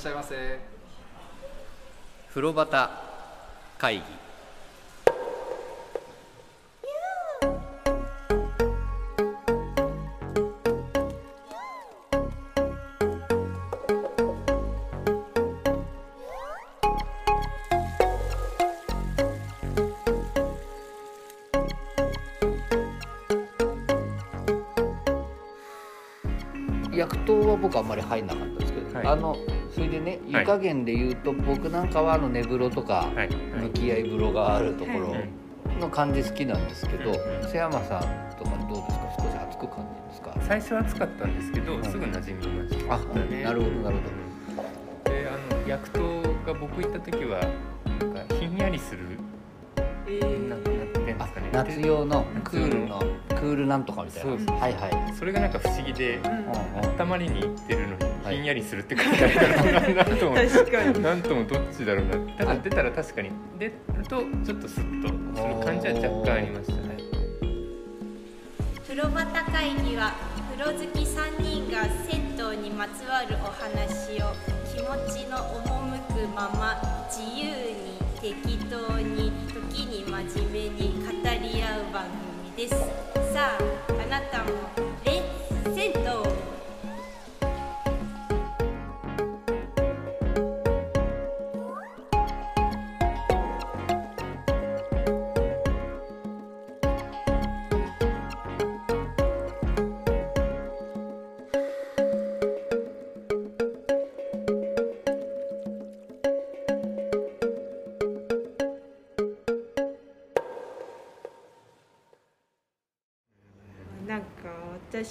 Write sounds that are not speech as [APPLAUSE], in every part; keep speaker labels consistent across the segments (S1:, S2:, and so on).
S1: らっしゃいませ。
S2: 風呂端会議。ね湯加減で言うと、僕なんかはあの寝風呂とか、
S3: はい。
S2: 向き合い風呂があるところ
S3: はい。
S2: の感じ好きなんですけど、
S3: うん
S2: 瀬山さんとかどうですか？少し熱く感じですか？
S3: 最初は暑かったんですけど、
S2: ん
S3: すぐ馴染みました。
S2: あ
S3: ね。
S2: なるほどなるほ
S3: であの薬湯が僕行った時はなんかひんやりする
S4: え
S3: なんか
S2: 夏用のクールのクールなんとかみたいな。
S3: そうです
S2: はいはい、
S3: それがなんか不思議で
S4: うん。
S3: まりに行ってるのに
S2: はい
S3: ひんやりするって書いてあるからなんとも
S4: 確かに。
S3: なんともどっちだろうな。ただ出たら確かに。出るとちょっとスッとする感じは若干ありましたね。
S5: 風呂端会議は風呂好き3人が銭湯にまつわるお話を気持ちの赴くまま自由に適当に時に真面目に語り合う番組です。さああなたも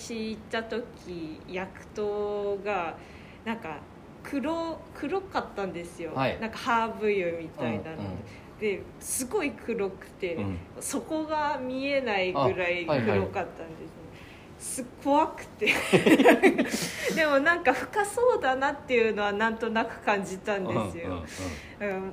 S4: 私行った時薬湯がなんか黒黒かったんですよ、
S2: はい。
S4: なんかハーブ油みたいなの。で,、
S2: うんうん。
S4: ですごい黒くて、
S2: うん。
S4: 底が見えないぐらい黒かったんですね、す怖くて。[LAUGHS] でもなんか深そうだなっていうのはなんとなく感じたんですよ、
S2: うんうん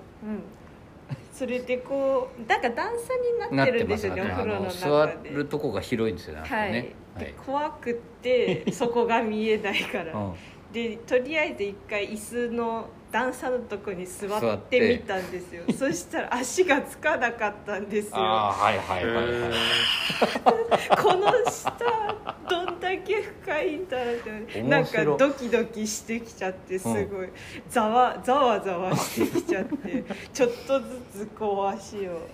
S4: それでこうなんか段差になってるんですよねお
S2: あ
S4: 風呂の
S2: の
S4: 中で。
S2: 座るとこが広いんですよね
S4: はい、
S2: ね
S4: で怖くって [LAUGHS] そこが見えないから、
S2: うん。
S4: でとりあえず一回椅子の段差のとこに座
S2: 座っ
S4: って。てみたんですよ。[LAUGHS] そしたら足がつかなかったんですよ。
S2: ああはいはいはいはい、[LAUGHS]
S4: この下どんだけ深いんだろうって。なんかドキドキしてきちゃってすごい。ざわざわざわしてきちゃって。ちょっとずつこう足を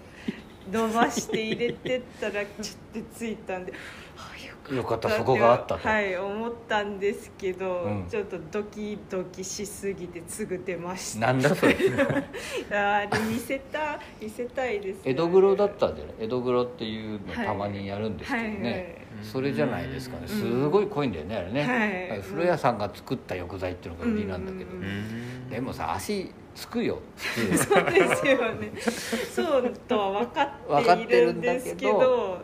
S4: 伸ばして入れてったらちょっとついたんで。あ
S2: よかったそこがあったと。
S4: はい思ったんですけど、
S2: うん。
S4: ちょっとドキドキしすぎてすぐ出ました。
S2: なんだそれ。[LAUGHS]
S4: あれ見せた見せたいですよね。
S2: 江戸黒だったんじゃない江戸黒っていうの
S4: はい。
S2: たまにやるんですけどね、それじゃないですかね。
S4: ん。
S2: すごい濃いんだよねあれね、
S4: はい。
S2: 風呂屋さんが作った浴剤っていうのが売りなんだけど、でもさ足つくよ普通。[LAUGHS]
S4: そうですよね。そうとは分か
S2: っ
S4: っている
S2: んだけど
S4: んですけど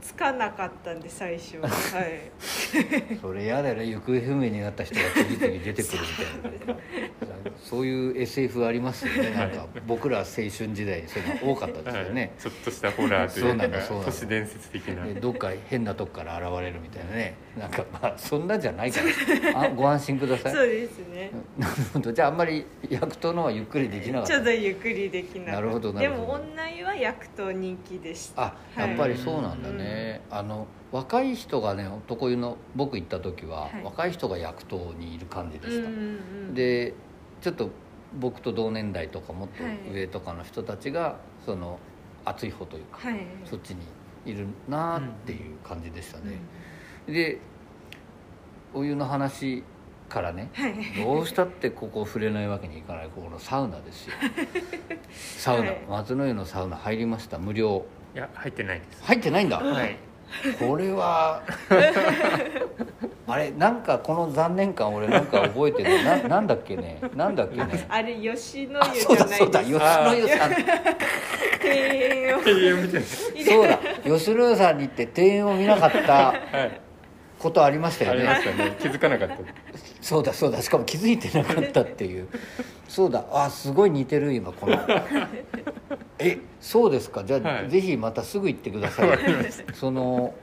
S4: つかなかったんで最初は。い。[LAUGHS]
S2: それやだよね行方不明になった人が次々出てくるみたいな。そういう SF ありますよね。なんか僕ら青春時代にそういうの多かったですよ
S3: はい。
S2: ね、
S3: ちょっとしたホラーというか都市伝説的な。
S2: でどっか変なとこから現れるみたいなね。なんかまあそんなじゃないから。あご安心ください。
S4: そうですね。
S2: なるほど。じゃああんまり薬湯のはゆっくりできなかっ
S4: ちょったとゆっくりできなかった。
S2: なるほどな
S4: で
S2: るほど。
S4: も女湯は薬湯人気でした。
S2: あやっぱりそうなんだね、あの若い人がね男湯の僕行った時は、
S4: はい。
S2: 若い人が薬湯にいる感じでした、
S4: うんうんうん。
S2: でちょっと僕と同年代とかもっと
S4: はい
S2: 上とかの人たちがその熱い方というか、
S4: はい。
S2: そっちにいるなーっていう感じでしたね、でお湯の話からね
S4: はい。
S2: どうしたってここ触れないわけにいかない。ここのサウナですよ。[LAUGHS] サウナ、
S4: はい。
S2: 松の湯のサウナ入りました。無料。
S3: いや入ってないです。
S2: 入ってないんだ、
S3: はい。
S2: これは [LAUGHS] あれなんかこの残念感俺なんか覚えてるな [LAUGHS] なんだっけねなんだっけね。
S4: あれ吉野
S2: あ
S4: 湯
S2: そうだそう
S4: じゃないです。
S2: だ吉野湯さん。
S4: 庭園を
S3: って
S2: そうだ吉野湯さんに行って庭園を見なかった
S3: なはい。
S2: ことありましたよ
S3: ありま
S2: ね
S3: したね。気づかなかった。
S2: そうだそうだしかも気づいてなかったっていう。そうだあすごい似てる今この。[LAUGHS] えそうですか？じゃあ、
S3: はい。
S2: ぜひまたすぐ行ってください。その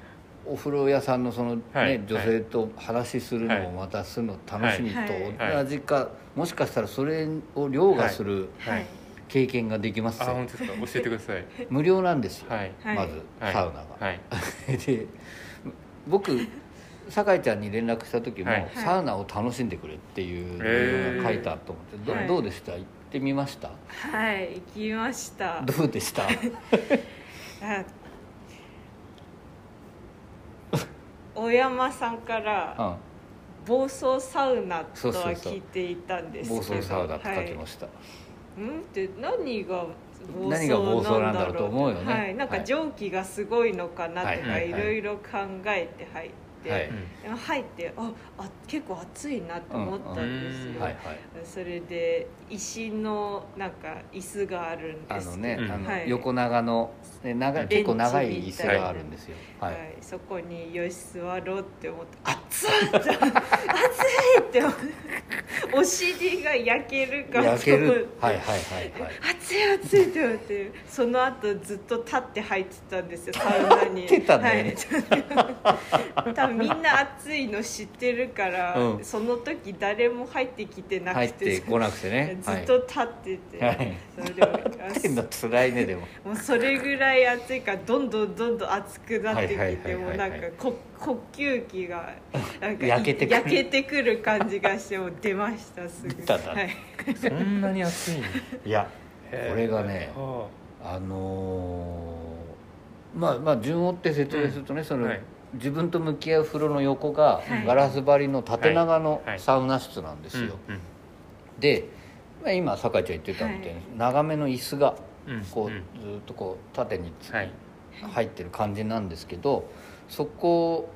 S2: お風呂屋さんのその、ね
S3: はい。
S2: 女性と話しするのをまたするの楽しみと
S4: はい。
S2: 同じか、もしかしたらそれを凌駕する
S3: はい。
S2: 経験ができますよ、
S3: あ本当ですか？教えてください。[LAUGHS]
S2: 無料なんですよ、
S3: はい。
S4: はい。
S2: まず
S3: はい。
S2: サウナが、
S3: はい。[LAUGHS]
S2: で僕酒井ちゃんに連絡した時も、
S3: はい。
S2: サウナを楽しんでくれっていうのが書いてあると思って、ど
S4: はい。
S2: どうでした？行ってみました？
S4: はい行きました。
S2: どうでした？
S4: あ [LAUGHS] 小山さんから
S2: うん。
S4: 暴走サウナとは聞いていたんですけど。
S2: 暴走サウナって書きました、
S4: はい、うん？って何が暴走
S2: なんだろうと思うよね。
S4: はい、なんか
S2: はい。
S4: 蒸気がすごいのかなと
S2: はい
S4: か
S2: い
S4: ろいろ考えて入って、
S2: はい。
S4: 入ってああ結構暑いなと思ったんですよ、
S3: うん。
S2: はいはい。
S4: それで石のなんか椅子があるんですけど。
S2: あのね、
S3: うん。
S2: あの
S4: はい。
S2: 横長の、ね、長
S4: うん
S2: 結構長い椅子があるんですよ。は、
S4: はい。いそこによし座ろうって思って熱いって。[LAUGHS] 熱いって思ってお尻が焼けるか
S2: 焼ける。はいはいはいはい。
S4: 熱い熱いって思ってその後ずっと立って入ってたんですよサウナに。
S2: 立ってたね。
S4: はい、多分みんな暑いの知ってるから、
S2: うん。
S4: その時誰も入ってきてな
S2: 入っ
S4: くて
S2: てこなくてね。
S4: ずっと立ってて、
S2: はい。
S4: それ [LAUGHS]
S2: 立ってんの辛いねでも。
S4: もうそれぐらい暑いからどんどんどんどん暑くなってき
S2: はいはい
S4: てもうなんかこ呼吸器がなんか
S2: 焼けてくる。
S4: 焼けてくる感じがしてもう出ましたすぐ。
S2: 出たんだ。
S4: はい、
S3: そんなに暑いの？[LAUGHS]
S2: いやこれがね
S3: は
S2: あのーまあまあ順を追って説明するとね、その、
S3: はい。
S2: 自分と向き合う風呂の横が
S4: はい。
S2: ガラス張りの縦長の
S3: はい。
S2: サウナ室なんですよ、
S3: うん
S2: で、まあ、今酒井ちゃん言ってたみたいに、長めの椅子が
S3: うん
S2: こう、
S3: ん。
S2: ずっとこう縦につ
S3: はい。
S2: 入ってる感じなんですけどそこ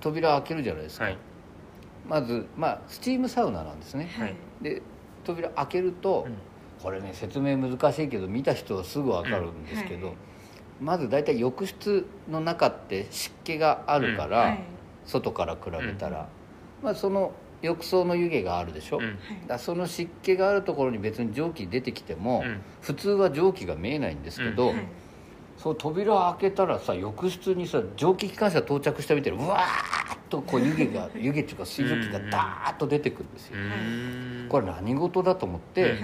S2: 扉開けるじゃないですか、
S3: はい。
S2: まずまあスチームサウナなんですね。
S3: はい。
S2: で扉開けると、
S3: うん。
S2: これね説明難しいけど見た人はすぐ分かるんですけど、
S4: うんはい。
S2: まず大体浴室の中って湿気があるから、
S4: はい。
S2: 外から比べたら、まあ、その浴槽の湯気があるでしょ、
S3: うん
S2: だその湿気があるところに別に蒸気出てきても、
S3: うん。
S2: 普通は蒸気が見えないんですけど、そう扉開けたらさ浴室にさ蒸気機関車到着したみたいにうわーっとこう湯気が湯気っていうか水蒸気がダーッと出てくるんですよ、
S3: うん。
S2: これ何事だと思って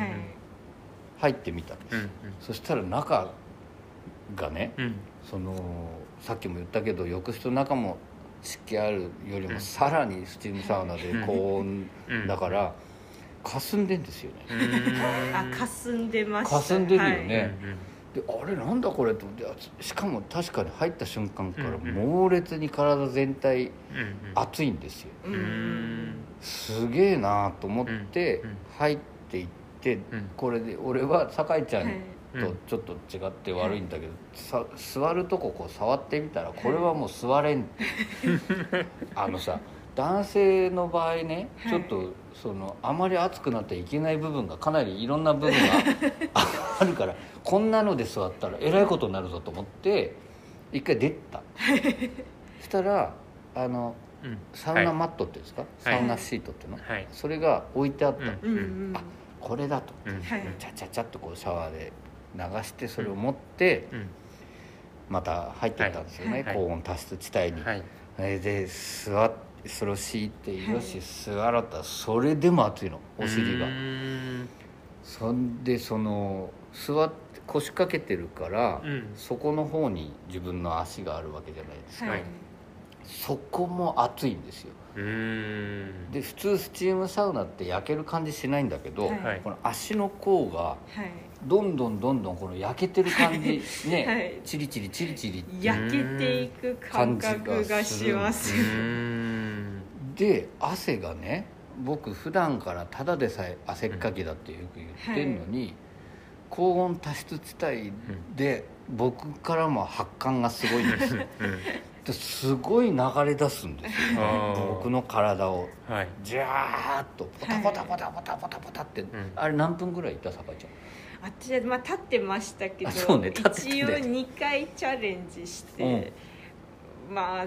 S2: 入ってみたんです、
S3: うん
S2: そしたら中がね
S3: うん。
S2: そのさっきも言ったけど浴室の中も湿気あるより
S3: うん。
S2: もさらにスチームサウナで高温
S3: うん
S2: だから霞んでんですよね。
S3: うん。
S4: あ霞んでました。
S2: 霞んでるよ
S3: うん
S2: ねであれなんだこれと思ってあしかも確かに入った瞬間から
S3: うん
S2: 猛烈に体全体熱いんですよ。
S4: はい、うん
S3: うん。
S2: すげえなと思って入っていって
S3: うん。
S2: これで俺は酒井ちゃん
S4: はい。
S2: とちょっと違って悪いんだけど、さ座るとここう触ってみたらこれはもう座れんって。[LAUGHS] あのさ男性の場合ね
S4: はい。
S2: ちょっとそのあまり熱くなっていけない部分がかなりいろんな部分が [LAUGHS] あるからこんなので座ったらえらいことになるぞと思って一回出た。[LAUGHS] したらあの
S3: うん。
S2: サウナマットっていうんですか、
S3: はい。
S2: サウナシートっていうの、
S3: はい。
S2: それが置いてあった、
S3: うん。
S2: あこれだと。
S3: うん。
S4: はい。
S2: チャチャチャっとこうシャワーで流してそれを持って
S3: うん。
S2: また入っていったんですよね、
S3: はい。
S2: 高温多湿地帯に、で座ってそれを敷いてよし座ろうったらそれでも熱いの。お尻が。
S3: うん。
S2: そんでその座って腰掛けてるから、
S3: うん。
S2: そこの方に自分の足があるわけじゃないですか、
S4: はい。
S2: そこも熱いんですよ。
S3: うん。
S2: で普通スチームサウナって焼ける感じしないんだけど、
S4: はい。
S3: はい。
S2: この足の甲が
S4: はい。
S2: どんどんどんどんこの焼けてる感じね、[LAUGHS]
S4: はい。
S2: チリチリチリチリって
S4: 焼けていく感覚がします。
S3: うん。
S2: で汗がね僕普段からただでさえ汗っかきだってよく言ってんのに、高温多湿地帯で僕からも発汗がすごいんです [LAUGHS] すごい流れ出すんですよ。
S3: あー。
S2: 僕の体を。
S3: はい。
S2: ジャーッとポタポタポタポタポタポタって、あれ何分ぐらいいた？酒井ちゃん。
S4: 私はまあ立ってましたけど、
S2: あそうね立ってて。
S4: 一応2回チャレンジして、まあ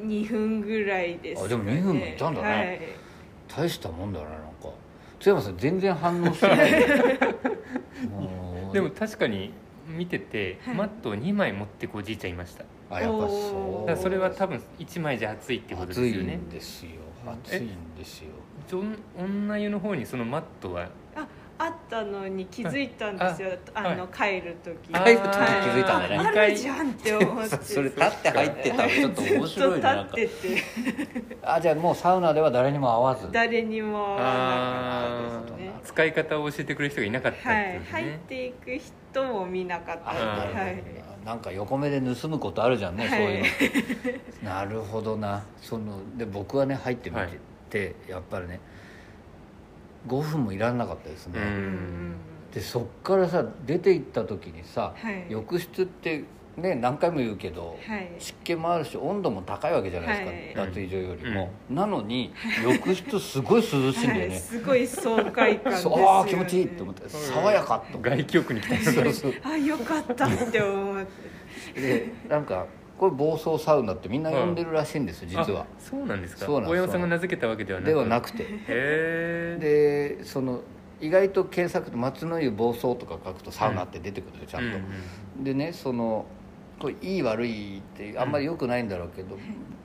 S4: 2分ぐらいですか、
S2: あでも2分もいたんだね。
S4: はい。
S2: 大したもんだな津山さん全然反応してない。[LAUGHS]
S3: でも確かに見てて、
S4: はい。
S3: マットを2枚持ってくおじいちゃんいました。
S2: あやっぱそう。
S3: だからそれは多分1枚じゃ暑いってことです
S2: 暑い
S3: よね
S2: んですよ。
S3: え
S2: 暑いんですよ。
S3: 女湯の方にそのマットは
S4: あったのに気づいたんですよ。あ
S3: はい。
S4: の帰る時。
S2: 帰る時気づいたんだね。
S4: ああるじゃんって思って。
S2: それ立って入ってた。らちょっと面白いねなんか
S4: 立ってて。
S2: あじゃあもうサウナでは誰にも会わず。
S4: 誰にも会わな
S3: あ
S4: かったですね。
S3: ー。使い方を教えてくれる人がいなかったってこと
S4: はい。入っ
S3: ね、
S4: ていく人も見なかった
S2: なんか横目で盗むことあるじゃんね、
S4: はい。
S2: そういうの。[LAUGHS] なるほどな。そので僕はね入ってみて、
S3: はい。
S2: やっぱりね5分もいらんなかったですね、
S3: う
S4: うん。ん
S2: でそっからさ出て行った時にさ、
S4: はい。
S2: 浴室ってね何回も言うけど、
S4: はい。
S2: 湿気もあるし温度も高いわけじゃないですか、
S3: はい。
S2: 脱衣所よりも、なのに浴室すごい涼しいんだよ
S4: はい。
S2: ね、
S4: すごい爽快感です
S2: そう
S4: よ、ね、
S2: ああ気持ちいいって思って爽やかと
S3: 外気浴に来た
S2: そうそう
S4: あよかったって思って。
S2: でなんかこれ暴走サウナってみんな呼んでるらしいんですよ実は。
S3: あそうなんですか。
S2: そうなんです
S3: 大山さんが名付けたわけではなく。
S2: ではなくて。
S3: へえ
S2: でその意外と検索で松の湯暴走とか書くとサウナって出てくるよちゃんと、でねそのこれいい悪いってあんまり良くないんだろうけど、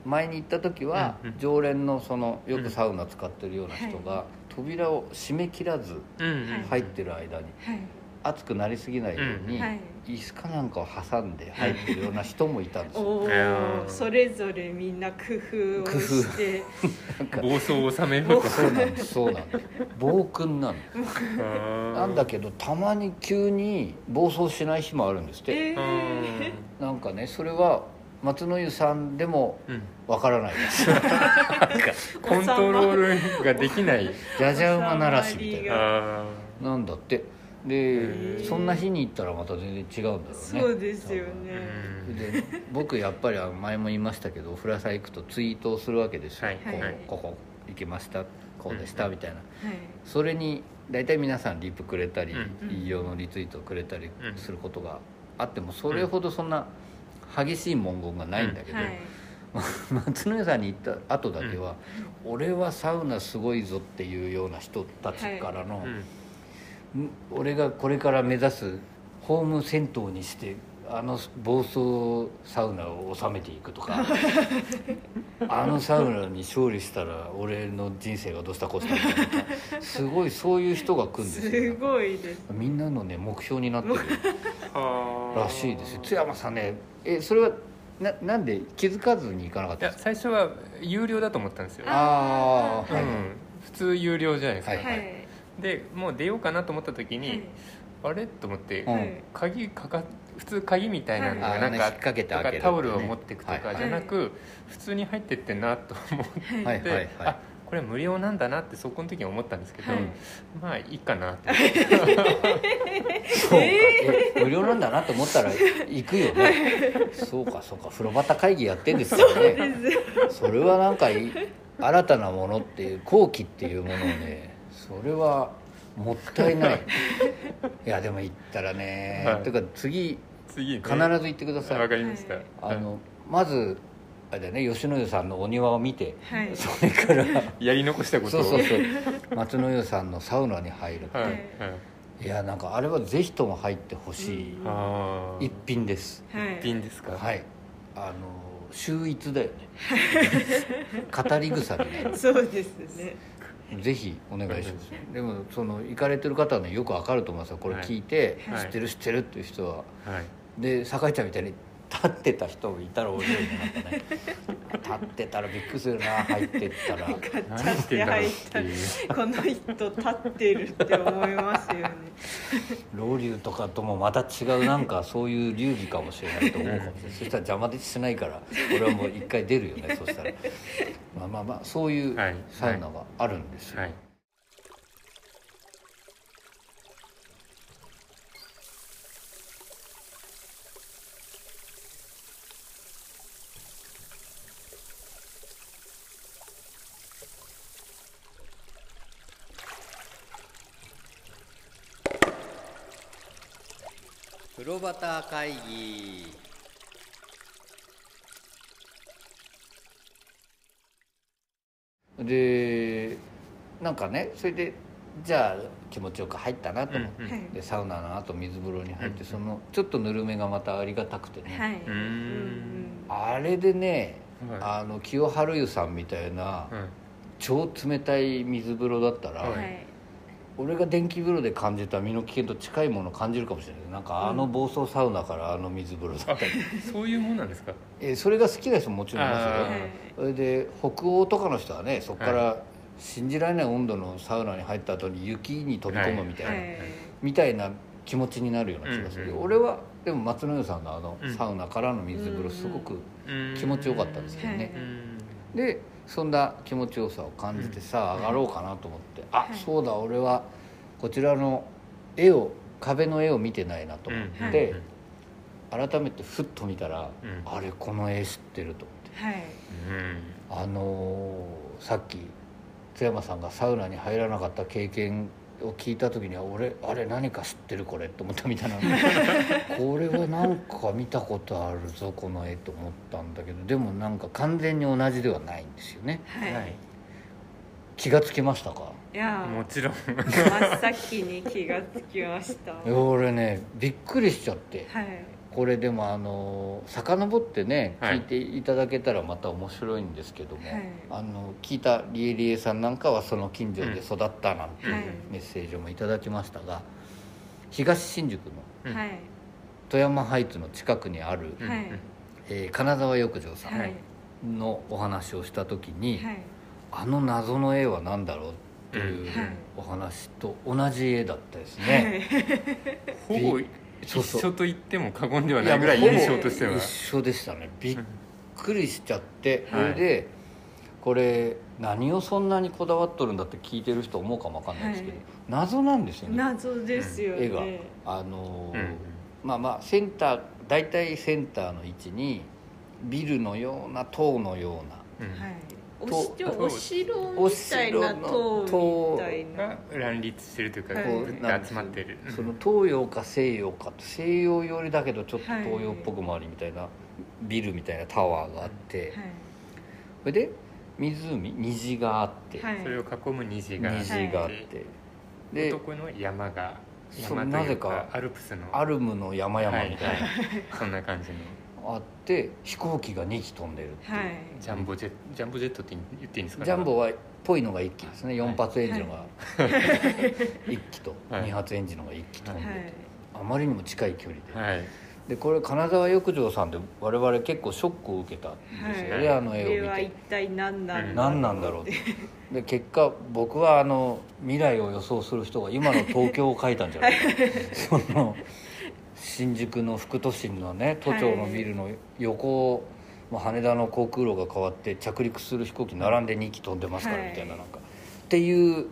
S2: 前に行った時は
S3: うんうん。
S2: 常連のそのよくサウナ使ってるような人が扉を閉め切らず
S3: うんうん
S2: 入ってる間に
S4: はい。
S2: 熱くなりすぎないように
S4: はい
S2: 椅子かなんかを挟んで入ってるような人もいたんですよ。
S4: それぞれみんな工夫をして。
S3: 暴走を収めようと。
S2: そうなんです。そうなんです。暴君なんです。なんだけどたまに急に暴走しない日もあるんですって、
S4: え
S3: あー。
S4: ー
S2: なんかねそれは松の湯さんでも
S3: うん。
S2: わからないです。
S3: コントロールができない。
S2: じゃじゃ馬ならしみたいな。
S3: あ
S2: なんだって。
S3: へ
S2: で
S3: ー。
S2: そんな日に行ったらまた全然違うんだろうね。
S4: そうですよ
S3: ー
S4: ね。
S3: うん。
S2: で僕やっぱり前も言いましたけどお風呂屋さん行くとツイートをするわけですよ、
S3: はい
S2: こう
S4: はい。
S2: ここ行きましたこうでしたみたいな、
S4: はい。
S2: それに大体皆さんリプくれたり、
S3: うん。
S2: 引用のリツイートくれたり
S3: うん。
S2: することがあってもそれほどそんな激しい文言がないんだけど、
S4: はい。[LAUGHS]
S2: 松野屋さんに行った後だけは、俺はサウナすごいぞっていうような人たちからの、
S3: うん
S2: ん俺がこれから目指すホーム銭湯にしてあの暴走サウナを収めていくとか [LAUGHS] あのサウナに勝利したら俺の人生がどうしたこうしたみたいなすごいそういう人が来るんです
S4: す
S2: よ
S4: ごいです。
S2: みんなのね目標になってるらしいです。よ津山さんねえそれはななんで気づかずに行かなかったんですか？
S3: 最初は有料だと思ったんですよ、
S2: ああはい、
S3: うん、普通有料じゃないですか、
S2: はい。
S4: はい
S3: でもう出ようかなと思った時に、
S4: はい。
S3: あれ？と思って、鍵かか普通鍵みたいなの
S2: はい。
S3: がなんか,、タオルを持っていくとか
S2: はい。
S3: じゃなく、普通に入ってってんなと思って、
S4: はい。
S2: はい。
S3: あこれは無料なんだなってそこの時に思ったんですけど、
S4: はい。
S3: まあいいかなって。
S2: そうえ無料なんだなと思ったら行くよね。そうかそうか。風呂端会議やってんですよね。それはなんかい新たなものっていう後期っていうものをねそれはもったいない。[LAUGHS] いやでも行ったらね、
S3: はい。
S2: というか次
S3: 次ね。
S2: 必ず行ってください、
S3: わかりました、
S4: はい。
S2: あのまずあれだよね吉野湯さんのお庭を見て、
S4: はい。
S2: それから [LAUGHS]
S3: やり残したことを。
S2: そうそうそう。松野湯さんのサウナに入る、
S3: はい。はい。
S2: い、やなんかあれはぜひとも入ってほしい。一品です、
S4: はい。
S3: 一品ですか？
S2: はい。あの秀逸だよね。[LAUGHS] 語り草にな。る
S4: そうですね
S2: ぜひお願いします。でもその行かれてる方はねよくわかると思いますよ。これ聞いて、
S3: はい
S2: 知ってる知ってるっていう人は。
S3: はい。
S2: で酒井ちゃんみたいに立ってた人がいたら面白いねなんかね立ってたらびっくりするな入ってったら。
S4: ガチャ
S3: 何し
S4: ってて
S3: んだろう。っ
S4: 入ってた
S3: いう
S4: この人立ってるって思いますよね
S2: 老流とかともまた違うなんかそういう流儀かもしれないと思うかもしれない。[LAUGHS] そしたら邪魔でしないから俺はもう一回出るよねそしたら。まあまあまあそういう
S3: はい
S2: サウナがあるんですよ、
S3: はい
S2: 風呂端会議。でなんかねそれでじゃあ気持ちよく入ったなと思って、
S3: うん。
S4: はい。
S2: でサウナの後水風呂に入って、
S3: うん
S2: そのちょっとぬるめがまたありがたくてね、
S4: はい。
S3: うん
S4: うん。
S2: あれでね
S3: は
S2: あの清春湯さんみたいない
S3: はい。
S2: 超冷たい水風呂だったら、
S3: はい
S2: 俺が電気風呂で感じた身の危険と近いものを感じるかもしれない。なんかあの暴走サウナからあの水風呂だ
S3: あ
S2: ったり、
S3: そういうもんなんですか？
S2: えそれが好きな人ももちろんいますよ。
S3: あ
S2: それで北欧とかの人はねそこから信じられない温度のサウナに入った後に雪に飛び込むみたいな、
S4: はい。
S2: みたいな気持ちになるような気がする、
S3: うんうん
S2: 俺はでも松野湯さんのあの
S3: うん。
S2: サウナからの水風呂すごく気持ちよかったですよね、
S3: うん
S2: でそんな気持ちよさを感じてさあ上がろうかなと思って、あ
S4: はい。
S2: そうだ俺はこちらの絵を壁の絵を見てないなと思って、改めてふっと見たら、
S3: うん。
S2: あれこの絵知ってると思って。あのーさっき津山さんがサウナに入らなかった経験を聞いた時には俺あれ何か知ってるこれと思ったみたいな。[LAUGHS] これはなんか見たことあるぞこの絵と思ったんだけど。でもなんか完全に同じではないんですよね。
S4: はい、
S3: はい。
S2: 気がつきましたか？
S4: いや。
S3: もちろん。
S4: 真っ先に気がつきました。
S2: いや俺ねびっくりしちゃって。
S4: はい
S2: これでもあの遡ってね
S3: はい。
S2: 聞いていただけたらまた面白いんですけども、
S4: はい。
S2: あの聞いたリエリエさんなんかはその近所で育ったなんていう
S4: はい。
S2: メッセージもいただきましたが東新宿の富山ハイツの近くにある、
S3: うん
S4: はい
S2: えー金沢浴場さ
S4: はい。
S2: んのお話をした時に、
S4: はい。
S2: あの謎の絵は何だろうっていう
S4: はい。
S2: お話と同じ絵だったですね。
S3: ほぼ
S2: そうそう
S3: 一緒と言っても過言ではないぐらい印象としては。
S2: 一緒でしたね。びっくりしちゃって、
S3: はい。
S2: それでこれ何をそんなにこだわっとるんだって聞いてる人思うかもわかんないですけど、
S4: はい。
S2: 謎なんですよね。
S4: 謎ですよね。
S2: 絵が。あのー
S3: うん。
S2: まあまあセンター大体センターの位置にビルのような塔のような
S3: うん。
S4: はいお
S2: と
S4: しお城みたいな塔みたいな。
S3: が乱立してるというか
S4: はい。
S3: こうやって集まってる
S2: その東洋か西洋か西洋寄りだけどちょっと
S4: はい
S2: 東洋っぽくもありみたいなビルみたいなタワーがあって、
S4: はい。
S2: それで湖虹があって、
S4: はい。
S3: それを囲む虹が
S2: 虹があって、で
S3: 男の山が山という
S2: なぜか
S3: かアルプスの
S2: アルムの山々みたいな、
S3: そんな感じの
S2: あって飛行機が2機飛んでるっていう、
S4: はい。
S3: ジャンボジェットジャンボジェットって言っていいんですか
S2: ジャンボはっぽいのが1機ですね。4発エンジンが1機と
S3: はい。
S2: 2 [LAUGHS] 発エンジンのが1機飛んでて、
S4: はい。
S2: あまりにも近い距離で、
S3: はい。
S2: でこれ金沢浴場さんで我々結構ショックを受けたんですよね、
S3: はい。
S2: あの絵
S4: これは一
S2: を見て
S4: 体何なんだろう
S2: 何なんだろうって。で結果僕はあの未来を予想する人が今の東京を描いたんじゃないか [LAUGHS] その新宿の副都心のね都庁のビルの横を、まあ、羽田の航空路が変わって着陸する飛行機並んで2機飛んでますから
S4: はい
S2: みたいななんか、っていう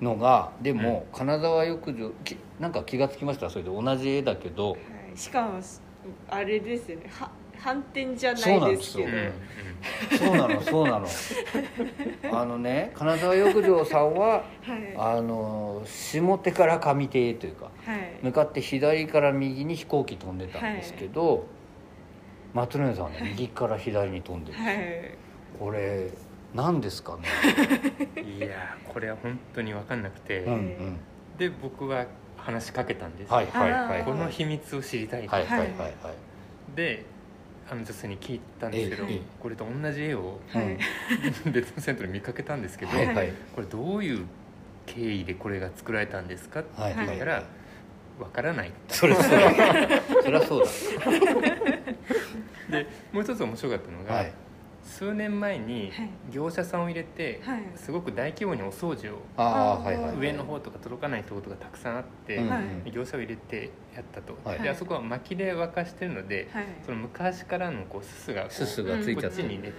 S2: のがでも、金沢浴場きなんか気がつきました？それで同じ絵だけど。
S4: はい。しかもあれですよね。は反転じゃな
S2: そう
S4: いで
S2: なんです
S4: けど
S2: そうなのそうなの。[LAUGHS] あのね金沢浴場さんは
S4: はい。
S2: あの下手から上手へというか
S4: はい。
S2: 向かって左から右に飛行機飛んでたんですけど、松野屋さんはね右から左に飛んでる、
S4: はい。
S2: これ何ですかね、[LAUGHS]
S3: いやーこれは本当に分かんなくて、
S2: うんうん、
S3: で僕は話しかけたんです、
S2: はいはいはい
S3: この秘密を知りたい、
S2: はいはいはいはい。
S3: であの女性に聞いたんですけど、
S2: ええええ。
S3: これと同じ絵を
S4: はい。[LAUGHS]
S3: 別の銭湯で見かけたんですけど、
S2: はい。はい。
S3: これどういう経緯でこれが作られたんですかって
S2: はい。
S3: 聞いたら、わからない。
S2: それそうだ。そりゃそう [LAUGHS]
S3: でもう一つ面白かったのが、
S2: だはい
S3: 数年前に
S4: はい。
S3: 業者さんを入れて、
S4: はい。
S3: すごく大規模にお掃除を
S2: ああはいはいはい。
S3: 上の方とか届かないところがたくさんあって、
S2: うん
S4: はい。
S3: 業者を入れてやったと、
S2: はい。
S3: であそこは薪で沸かしてるので、
S4: はい。
S3: その昔からのこうすすがこう
S2: すすがついちゃっ
S3: ちに出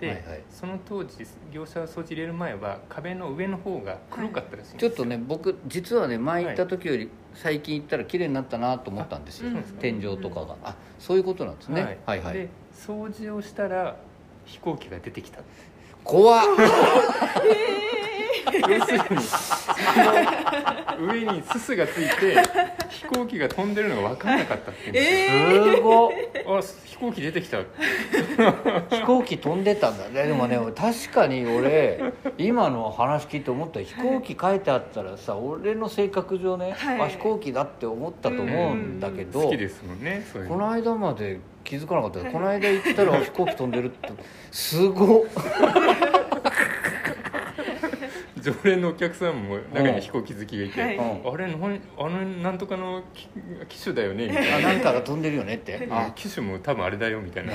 S3: て、
S2: はいはい。
S3: その当時業者が掃除入れる前は壁の上の方が黒かったらしいんですよ、
S2: ちょっとね僕実はね前行った時より最近行ったら綺麗になったなと思ったんですよ、
S4: うん
S2: 天井とかが、あそういうことなんですね、はい、はい。
S3: で掃除をしたら飛行機が出てきた。
S2: 怖っ。
S3: 要するにその上にすすがついて飛行機が飛んでるのが分からなかったっていうんですよ、
S4: え
S2: すごっ。
S3: あ飛行機出てきた。
S2: 飛行機飛んでたんだね。でもね確かに俺今の話聞いて思った飛行機書いてあったらさ俺の性格上ね、
S4: はい。
S2: あ飛行機だって思ったと思うんだけど、
S3: 好きですもんねそういう
S2: この間まで気づかなかったよ。この間行ったらあ飛行機飛んでるって。すごっ。
S3: 常連のお客さんも中に飛行機好きがいて、
S4: はい。
S2: うん
S3: あれなんあのなんとかの機機種だよねみたいな。
S2: あなんかが飛んでるよねって。
S3: 機種も多分あれだよみたいな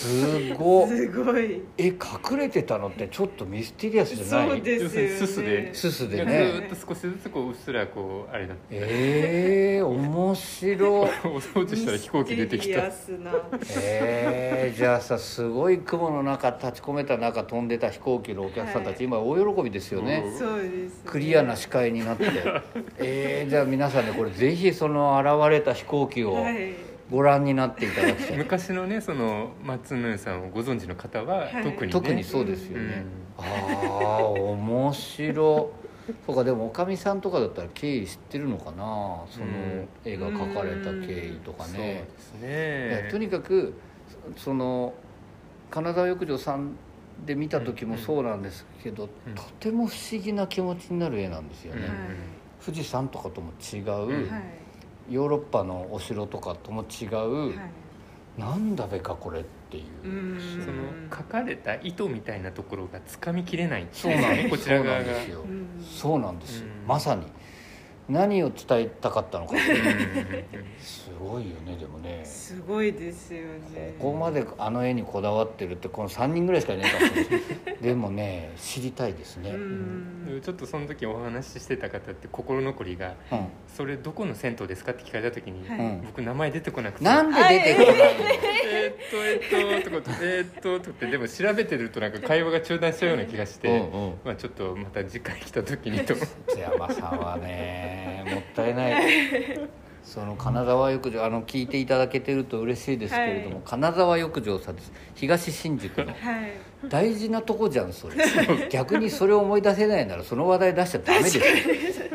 S2: すごっ
S4: すごい。
S2: え隠れてたのってちょっとミステリアスじゃない？
S4: そうですよね。
S3: すすで
S2: すすで。
S3: ず
S2: ね。
S3: ーっと少しずつこううっすらこうあれだって。
S2: ええー、面白い。
S3: お掃除したら飛行機出てきた
S4: ミステリアスな
S2: えー、じゃあさすごい雲の中立ち込めた中飛んでた飛行機のお客さんたち、
S4: はい。
S2: 今大喜びですよね、
S3: うん。
S4: そうですね。
S2: クリアな視界になって。えー、じゃあ皆さんねこれぜひその現れた飛行機を
S4: はい
S2: ご覧になっていただきたい、
S3: 昔のねその松野さんをご存知の方は
S4: はい。
S3: 特にね、
S2: 特にそうですよね、
S3: うん。
S2: ああ面白そうかでもおかみさんとかだったら経緯知ってるのかな？その絵が描かれた経緯とか
S3: そう
S2: ね、
S3: ですね。
S2: とにかくそその金沢浴場さんで見た時もそうなんですけど、
S3: うん。
S2: とても不思議な気持ちになる絵なんですよね、
S3: うん。
S2: 富士山とかとも違う、
S3: うん。
S4: はい
S2: ヨーロッパのお城とかとも違う、
S4: はい。
S2: なんだべかこれっていう、
S4: うん。
S3: その書かれた意図みたいなところがつかみきれない
S2: そうなんです
S3: こちら側が。
S2: そうなんですよ、
S4: うん。
S2: そうなんですよ、
S3: うん
S2: まさに何を伝えたかったのか。
S3: うん。
S2: すごいよねでもね。
S4: すごいですよね。
S2: ここまであの絵にこだわってるってこの3人ぐらいしかいないかもしれないでもね知りたいですね、
S4: う
S2: うん。
S4: ん
S3: ちょっとその時お話ししてた方って心残りが「それどこの銭湯ですか?」って聞かれた時に、
S4: はい。
S2: うん。
S3: 僕名前出てこなくて。
S2: なんで出てこないの？
S3: えーっとえーっととえーっととかってでも調べてるとなんか会話が中断しちゃうような気がして、
S2: うんうん。
S3: まあ、ちょっとまた次回来た時に。と
S2: 津山さんはねもったいない。[LAUGHS] その金沢浴場あの聞いていただけてると嬉しいですけれども、
S4: はい。
S2: 金沢浴場さんです。東新宿の。
S4: はい。
S2: 大事なとこじゃんそれ。[LAUGHS] 逆にそれを思い出せないならその話題出しちゃダメですよ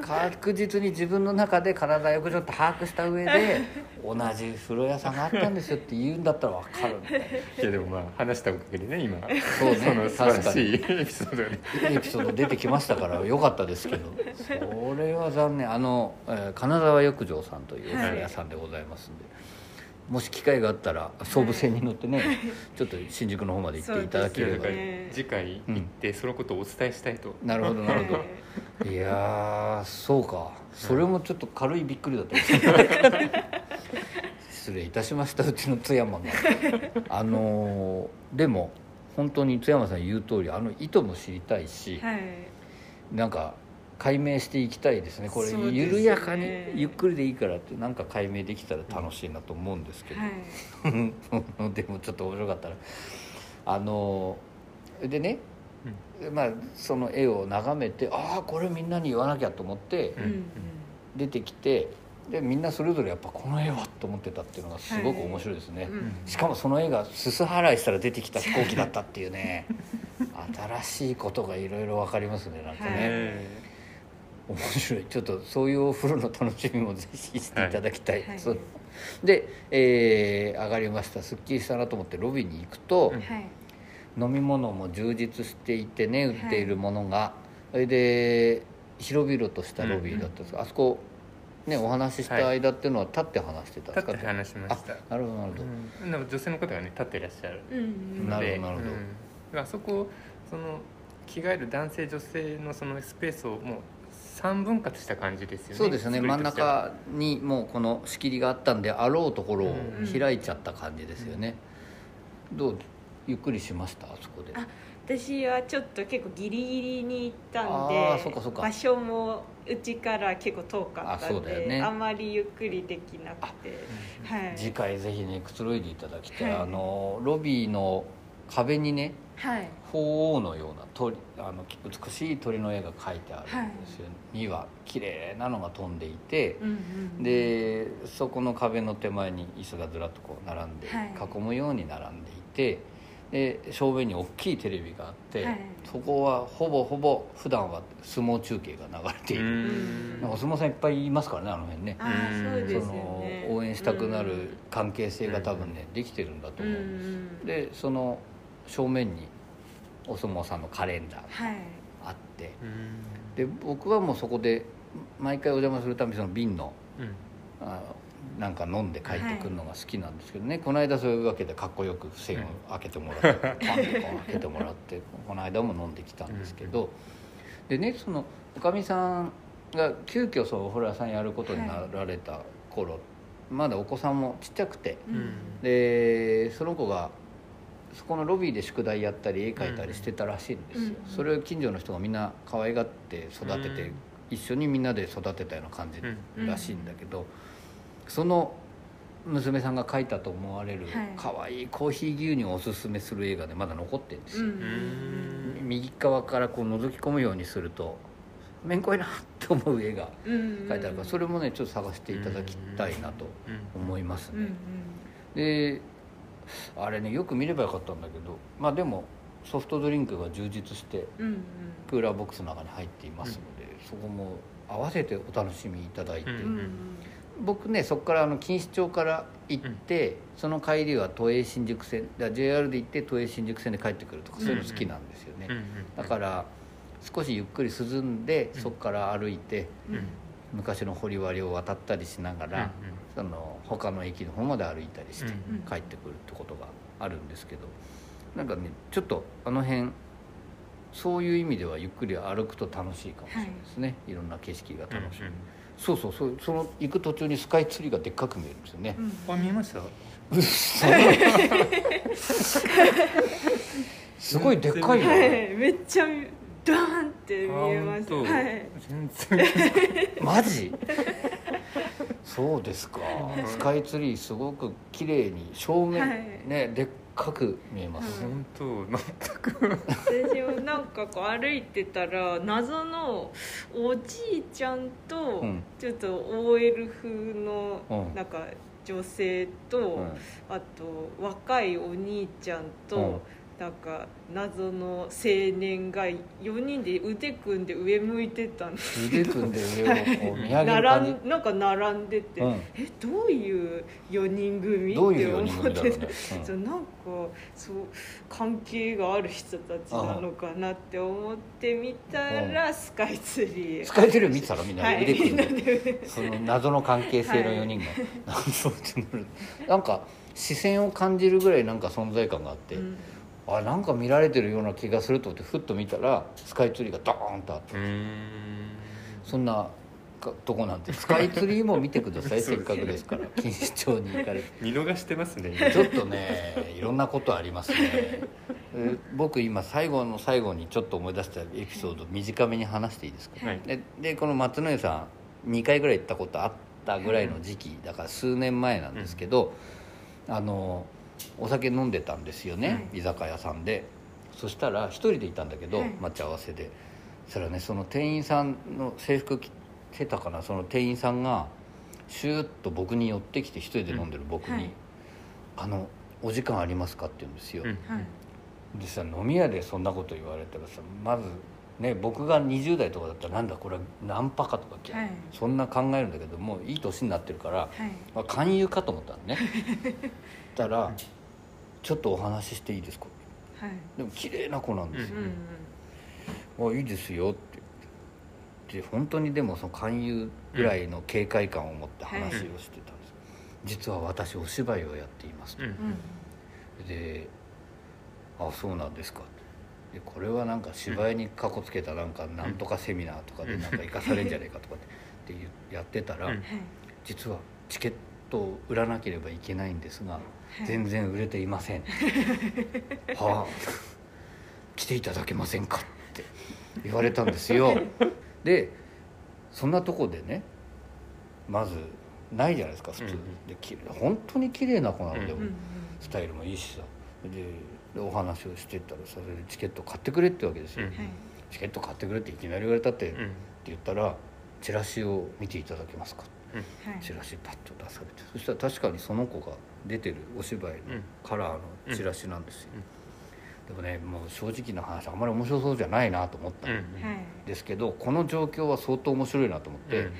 S2: 確実に自分の中で金沢浴場って把握した上で同じ風呂屋さんがあったんですよって言うんだったら分かるんだよ
S3: いやでもまあ話したおかげでね今。
S2: そうね
S3: その素晴らしいエピソードがね
S2: エピソード出てきましたからよかったですけど。それは残念。あの、えー金沢浴場さんというお風呂屋さんでございますんで、もし機会があったら総武線に乗ってね、ちょっと新宿の方まで行っていただければ。
S4: ね。
S3: 次回行ってそのことをお伝えしたいと、
S2: なるほどなるほ
S4: は
S2: どいやーそうか。それもちょっと軽いびっくりだった失礼いたしましたうちの津山があのーでも本当に津山さん言う通りあの意図も知りたいし、
S4: はい。
S2: なんか解明していきたいですね。これ緩やかにゆっくりでいいからってなんか解明できたら楽しいなと思うんですけど、
S4: はい。[LAUGHS]
S2: でもちょっと面白かったら。あのでね、まあその絵を眺めてああこれみんなに言わなきゃと思って出てきてでみんなそれぞれやっぱこの絵はと思ってたっていうのがすごく面白いですね、
S4: うん。
S2: しかもその絵がすす払いしたら出てきた飛行機だったっていうね。新しいことがいろいろ分かりますねなんかね、
S4: はい。
S3: え
S2: 面白い。ちょっとそういうお風呂の楽しみもぜひしていただきたい、
S4: はい。
S2: で、えー上がりました。すっきりしたなと思ってロビーに行くと、飲み物も充実していてね売っているものが、それで広々としたロビーだったんです。が、あそこねお話しした間っていうのは立って話してたんですか、
S3: 立って話しました、
S2: なるほどなるほど、
S3: うん、でも女性の方がね立っていらっしゃる。
S4: うん
S2: な
S3: ので
S2: るほどなるほど。
S3: うん。あそこその着替える男性女性のそのスペースをもう3分割した感じですよね。
S2: そうですね。真ん中にもうこの仕切りがあったんであろうところを
S3: うん。
S2: 開いちゃった感じですよね、どう？ゆっくりしました？あそこで。
S4: あ私はちょっと結構ギリギリに行ったん
S2: あ
S4: で
S2: ーそっかそっか。
S4: 場所もうちから結構遠かった
S2: あそ
S4: んで
S2: うだよね。
S4: あまりゆっくりできなくて。はい。
S2: 次回ぜひねくつろいでいただきたい、
S4: はい。
S2: あのロビーの壁にね
S4: はい。
S2: 鳳凰のような鳥あの美しい鳥の絵が描いてあるんですよ、2羽綺麗なのが飛んでいて、
S4: うんうん。
S2: でそこの壁の手前に椅子がずらっとこう並んで、
S4: はい。
S2: 囲むように並んでいてで正面に大きいテレビがあって、
S4: はい。
S2: そこはほぼほぼ普段は相撲中継が流れている、
S3: ん。
S2: お相撲さんいっぱいいますからねあの辺ね。
S4: そう
S2: 応援したくなる関係性が多分ね、できてるんだと
S4: うん
S2: 思う、
S4: うん
S2: でその正面にお相撲さんのカレンダーが
S4: はい。
S2: あって。
S3: うん。
S2: で僕はもうそこで毎回お邪魔するたびその瓶の
S3: うん。
S2: あなんか飲んで帰ってくるのが好きなんですけどね、この間そういうわけでかっこよく付箋を開けてもらって、パンってこう開けてもらってこの間も飲んできたんですけど、でねそのおかみさんが急遽そうお風呂屋さんやることになられた頃、まだお子さんもちっちゃくて。
S4: うん。
S3: うん
S2: でその子がそこのロビーで宿題やったり絵描いたりしてたらしいんですよ、
S4: うん
S2: それを近所の人がみんな可愛がって育てて、
S3: うん。
S2: 一緒にみんなで育てたような感じ
S3: うん
S2: らしいんだけど、その娘さんが描いたと思われる
S4: はい。
S2: 可愛いコーヒー牛乳をおすすめする映画でまだ残ってるんですよ、右側からこう覗き込むようにするとめんこいなって思う絵が
S4: うん
S2: 書いてあるからそれもねちょっと探していただきたいなと
S3: うん
S2: 思います
S4: うん
S2: ね、であれねよく見ればよかったんだけどまあでもソフトドリンクが充実してクーラーボックスの中に入っていますので、そこも合わせてお楽しみいただいて、
S3: うん
S4: うんうん
S2: 僕ねそこからあの錦糸町から行って、その帰りは都営新宿線 JR で行って都営新宿線で帰ってくるとかそういうの好きなんですよね、
S3: うん。うん。
S2: だから少しゆっくり涼んで
S3: うん。
S2: そこから歩いて
S3: うん。うん
S2: 昔の堀割を渡ったりしながら、その他の駅の方まで歩いたりして
S3: うん。
S4: うん。
S2: 帰ってくるってことがあるんですけどなんかねちょっとあの辺そういう意味ではゆっくり歩くと楽しいかもしれないですね、い、ろんな景色が楽しみ、そうそうそうその行く途中にスカイツリーがでっかく見えるんですよね、
S4: うん。
S3: あ見えました？
S2: うっそすごいでっかいよ。
S4: は
S2: ね
S4: い。めっちゃドーンって見えます
S3: あ本当。
S4: はい。
S3: 全然
S2: マジ？[LAUGHS] そうですか。
S3: うん
S2: スカイツリーすごく綺麗に正面、
S4: はい。
S2: ねでっかく見えます、
S4: うん。
S3: 本当全く。
S4: 私もなんかこう歩いてたら謎のおじいちゃんと
S2: うん。
S4: ちょっと OL 風の
S2: うん
S4: なんか女性と、
S2: うん。
S4: あと若いお兄ちゃんと、
S2: うん
S4: なんか謎の青年が4人で腕組んで上向いてたんです
S2: 腕組んで上をこう見上げる感
S4: 並
S2: じ
S4: んなんか並んでて、
S2: うん。
S4: えどういう4人組？って
S2: 4人
S4: 思って
S2: 組だろうね、
S4: そうなんかそう関係がある人たちなのかなって思ってみたら、スカイツリー
S2: うんスカイツリーを見てたらみんな
S4: はい。
S2: 腕組んで、
S4: みんなで
S2: その謎の関係性の4人が、[LAUGHS] そうってなる。なんか視線を感じるぐらいなんか存在感があって、
S4: うん
S2: あなんか見られてるような気がすると思ってふっと見たらスカイツリーがドーンとあって
S3: うん。
S2: そんなかとこなんで [LAUGHS] スカイツリーも見てくださいせっかくですから。錦糸町に行かれて。
S3: 見逃してますね。
S2: ちょっとねいろんなことありますね。[LAUGHS] え僕今最後の最後にちょっと思い出したエピソード短めに話していいですか、
S3: はい。
S2: ででこの松野湯さん2回ぐらい行ったことあったぐらいの時期だから数年前なんですけど、あのお酒飲んでたんですよね、
S4: はい。
S2: 居酒屋さんで。そしたら一人でいたんだけど、
S4: はい。
S2: 待ち合わせで。そしたらねその店員さんの制服着てたかなその店員さんがシューッと僕に寄ってきて一人で飲んでる僕に「
S4: はい。
S2: あのお時間ありますか?」って言うんですよ、
S3: うん。
S4: はい。
S2: でさ飲み屋でそんなこと言われたらさまずね僕が20代とかだったらなんだこれナンパかとか、
S4: はい。
S2: そんな考えるんだけどもういい年になってるから、
S4: はい。
S2: まあ、勧誘かと思ったのね [LAUGHS] たら「ちょっとお話ししていいですか?」
S4: はい。
S2: でも綺麗な子なんですよ。
S4: うんうん「
S2: あいいですよ」って言って。で本当にでもその勧誘ぐらいの警戒感を持って話をしてたんです、実は私お芝居をやっていますと。で「あそうなんですか」でこれはなんか芝居にかこつけたなんかなんとかセミナーとかでなんか生かされるんじゃないかとかってって言やってたら、実はチケットを売らなければいけないんですが、
S4: い。
S2: 全然売れていません。[LAUGHS] はあ。来ていただけませんかって。言われたんですよ。[LAUGHS] でそんなとこでねまずないじゃないですか普通、
S3: うん
S2: でき本当に綺麗な子なので、
S3: うん
S4: うんうん。
S2: スタイルもいいしさ。ででお話をしてったらそれでチケット買ってくれってわけですよ、
S3: うん
S4: はい。
S2: チケット買ってくれっていきなり言われたって、って
S3: うん
S2: 言ったらチラシを見ていただけますか
S4: はい
S2: チラシパッと出されてそしたら確かにその子が出てるお芝居の
S3: うん
S2: カラーのチラシなんですよ、でもねもう正直な話あんまり面白そうじゃないなと思った
S3: うん。
S2: ですけど、この状況は相当面白いなと思って「
S3: うん。
S4: は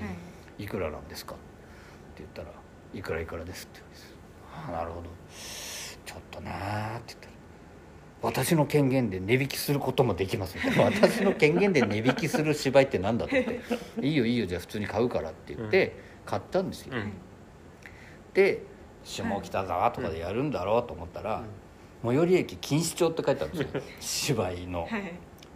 S4: い。
S2: いくらなんですか?」って言ったら「いくらいくらです」って言うんです「ああなるほど。ちょっとなー」って言ったら「私の権限で値引きすることもできます」みたいな「[LAUGHS] 私の権限で値引きする芝居ってなんだ?」と思って「いいよいいよじゃあ普通に買うから」って言って買ったんですよ、
S3: うん。
S2: で「下北沢とかでやるんだろうと思ったら「最寄り駅錦糸町」って書いてあるんですよ。芝居の、
S4: はい。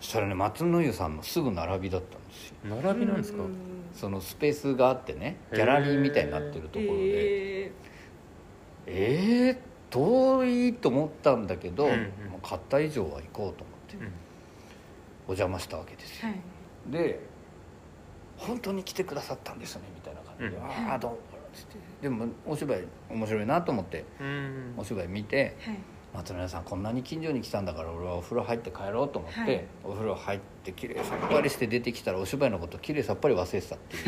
S2: そしたらね松野湯さんのすぐ並びだったんですよ。
S3: 並びなんですか？
S4: うん。
S2: そのスペースがあってねギャラリーみたいになってるところで。
S4: え
S2: えー、遠いと思ったんだけど、
S3: うんうん。
S2: もう買った以上は行こうと思って
S3: うん。
S2: お邪魔したわけですよ、
S4: ーはい。
S2: で「本当に来てくださったんですね」みたいな感じで「
S3: うん。
S2: ああどうも」っつって。でもお芝居面白いなと思って
S3: うん。
S2: お芝居見て
S4: はい。
S2: 松野屋さんこんなに近所に来たんだから俺はお風呂入って帰ろうと思って、
S4: はい。
S2: お風呂入ってきれいさっぱりして出てきたらお芝居のこときれいさっぱり忘れてたってい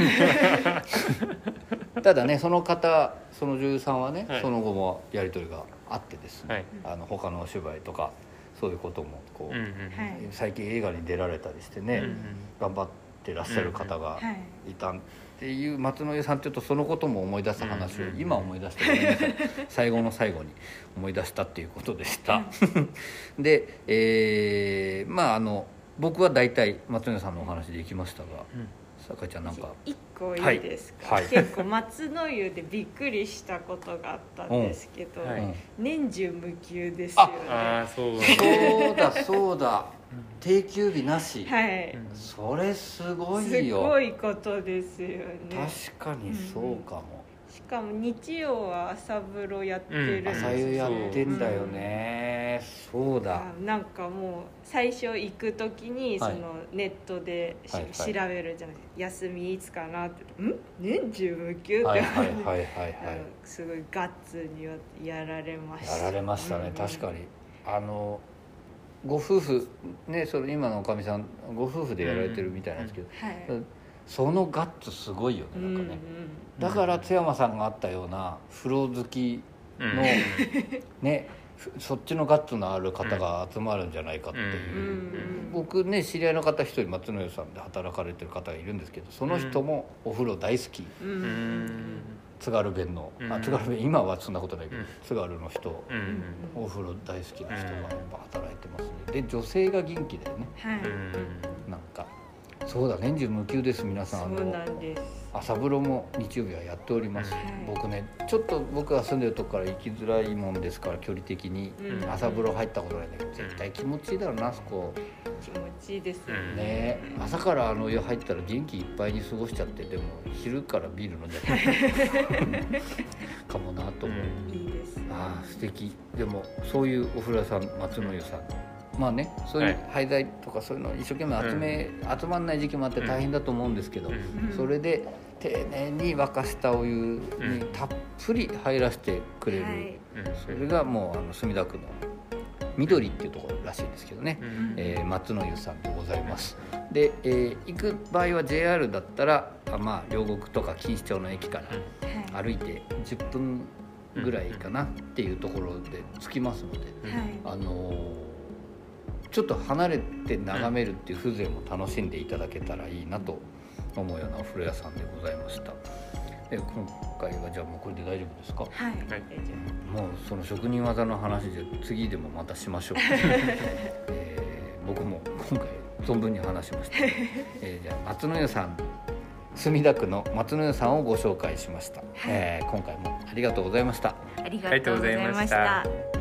S2: う。ただねその方その女優さんはね、
S3: はい。
S2: その後もやり取りがあってですね、
S3: はい。
S2: あの他のお芝居とかそういうこともこう、
S3: うんうん
S4: はい。
S2: 最近映画に出られたりしてね、
S3: うんうん。
S2: 頑張ってらっしゃる方が
S4: はい。
S2: いたっていう松野湯さんっていうとそのことも思い出した話を今思い出してごめんなさい。最後の最後に思い出したっていうことでした。[LAUGHS] で、えーまああの僕は大体松野湯さんのお話で行きましたが
S3: うん。
S2: 酒井ちゃんなんか。
S4: 一個いいですか、
S2: はい。はい。
S4: 結構松の湯でびっくりしたことがあったんですけど、
S3: うん。はい
S2: うん。
S4: 年中無休ですよね。
S3: ああそう
S2: そうだそうだ定休日なし、
S4: はい、
S3: うん。
S2: それすご
S4: す
S2: いよ。
S4: ごいことですよね。
S2: 確かにそうかも、
S4: しかも日曜は朝風呂やってるんです
S2: 朝湯やってんだよね、そうだ。
S4: あなんかもう最初行く時にそ
S2: はい。
S4: のネットでし、
S2: はいはい。
S4: 調べるじゃない。休みいつかなって「ん？年中無休?」って、
S2: はいはいはいはい [LAUGHS]
S4: すごいガッツにはやられました。
S2: やられましたね、
S4: うん。
S2: 確かに。あのご夫婦ねそれ今のおかみさんご夫婦でやられてるみたいなんですけど、
S4: はい。
S2: そのガッツすごいよねなんかね、だから津山さんがあったような風呂好き
S3: うん
S2: の [LAUGHS] ねふそっちのガッツのある方が集まるんじゃないかっていう、
S4: うんうん
S2: 僕ね知り合いの方一人松野湯さんで働かれてる方がいるんですけどその人もお風呂大好き、
S4: うん。
S3: う
S4: うん
S3: ん
S2: 津軽弁の、あ
S3: うん。
S2: 津軽弁今はそんなことないけど、
S3: うん。
S2: 津軽の人、
S3: うん
S2: お風呂大好きな人がやっぱ働いてますね。で女性が元気だよね。
S4: はい、
S3: うん。
S2: なんかそうだ年中無休です皆さん。あ
S4: そう
S2: の
S4: なんです。
S2: 朝風呂も日曜日はやっております、
S4: はい。
S2: 僕ねちょっと僕が住んでるとこから行きづらいもんですから距離的に。
S4: うん。
S2: 朝風呂入ったことないんだけど絶対気持ちいいだろうなあそこ。
S4: 気持ちいいですよ
S3: うん
S2: ね。朝からあの湯入ったら元気いっぱいに過ごしちゃってでも昼からビール飲んじゃって。[LAUGHS] かもなと思う、
S4: いいです。
S2: ああ素敵。でもそういうお風呂屋さん松の湯さんまあねそういう廃材とかそういうの一生懸命集め、集まんない時期もあって大変だと思うんですけど、
S3: うん。
S2: それで丁寧に沸かしたお湯にたっぷり入らせてくれる、それがもうあの墨田区の緑っていうところらしいんですけどね、
S3: うん。
S2: えー松の湯さんでございます。で、えー行く場合は JR だったらあまあ両国とか錦糸町の駅から
S4: はい。
S2: 歩いて10分ぐらいかなっていうところで着きますので、
S4: はい。
S2: あのーちょっと離れて眺めるっていう風情も楽しんでいただけたらいいなと思うようなお風呂屋さんでございました。で今回はじゃあもうこれで大丈夫ですか？
S4: はい、
S3: はい。
S4: 大丈
S2: もうその職人技の話で次でもまたしましょう、[LAUGHS] えー僕も今回存分に話しました、えーじゃあ松野湯さん墨田区の松野湯さんをご紹介しました、えー今回もありがとうございました。
S4: 夫あり
S3: がとうございました
S4: た